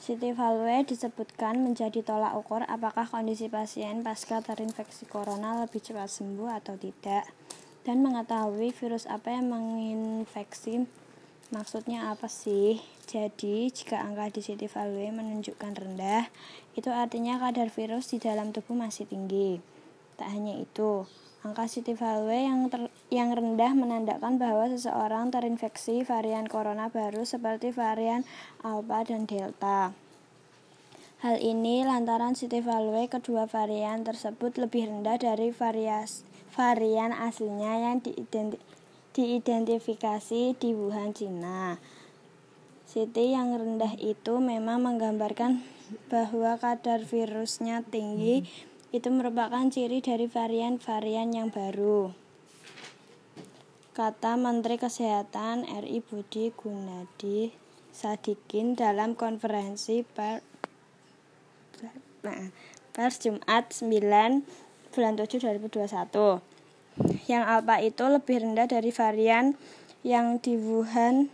City value disebutkan menjadi tolak ukur apakah kondisi pasien pasca terinfeksi corona lebih cepat sembuh atau tidak dan mengetahui virus apa yang menginfeksi. Maksudnya apa sih? Jadi jika angka di city value menunjukkan rendah itu artinya kadar virus di dalam tubuh masih tinggi. Tak hanya itu Angka value yang ter, yang rendah menandakan bahwa seseorang terinfeksi varian corona baru seperti varian alpha dan delta. Hal ini lantaran city value kedua varian tersebut lebih rendah dari varias, varian aslinya yang diidenti, diidentifikasi di Wuhan, Cina. City yang rendah itu memang menggambarkan bahwa kadar virusnya tinggi itu merupakan ciri dari varian-varian yang baru. Kata Menteri Kesehatan RI Budi Gunadi Sadikin dalam konferensi per, nah, pers Jumat 9 bulan 7 2021. Yang alpha itu lebih rendah dari varian yang di Wuhan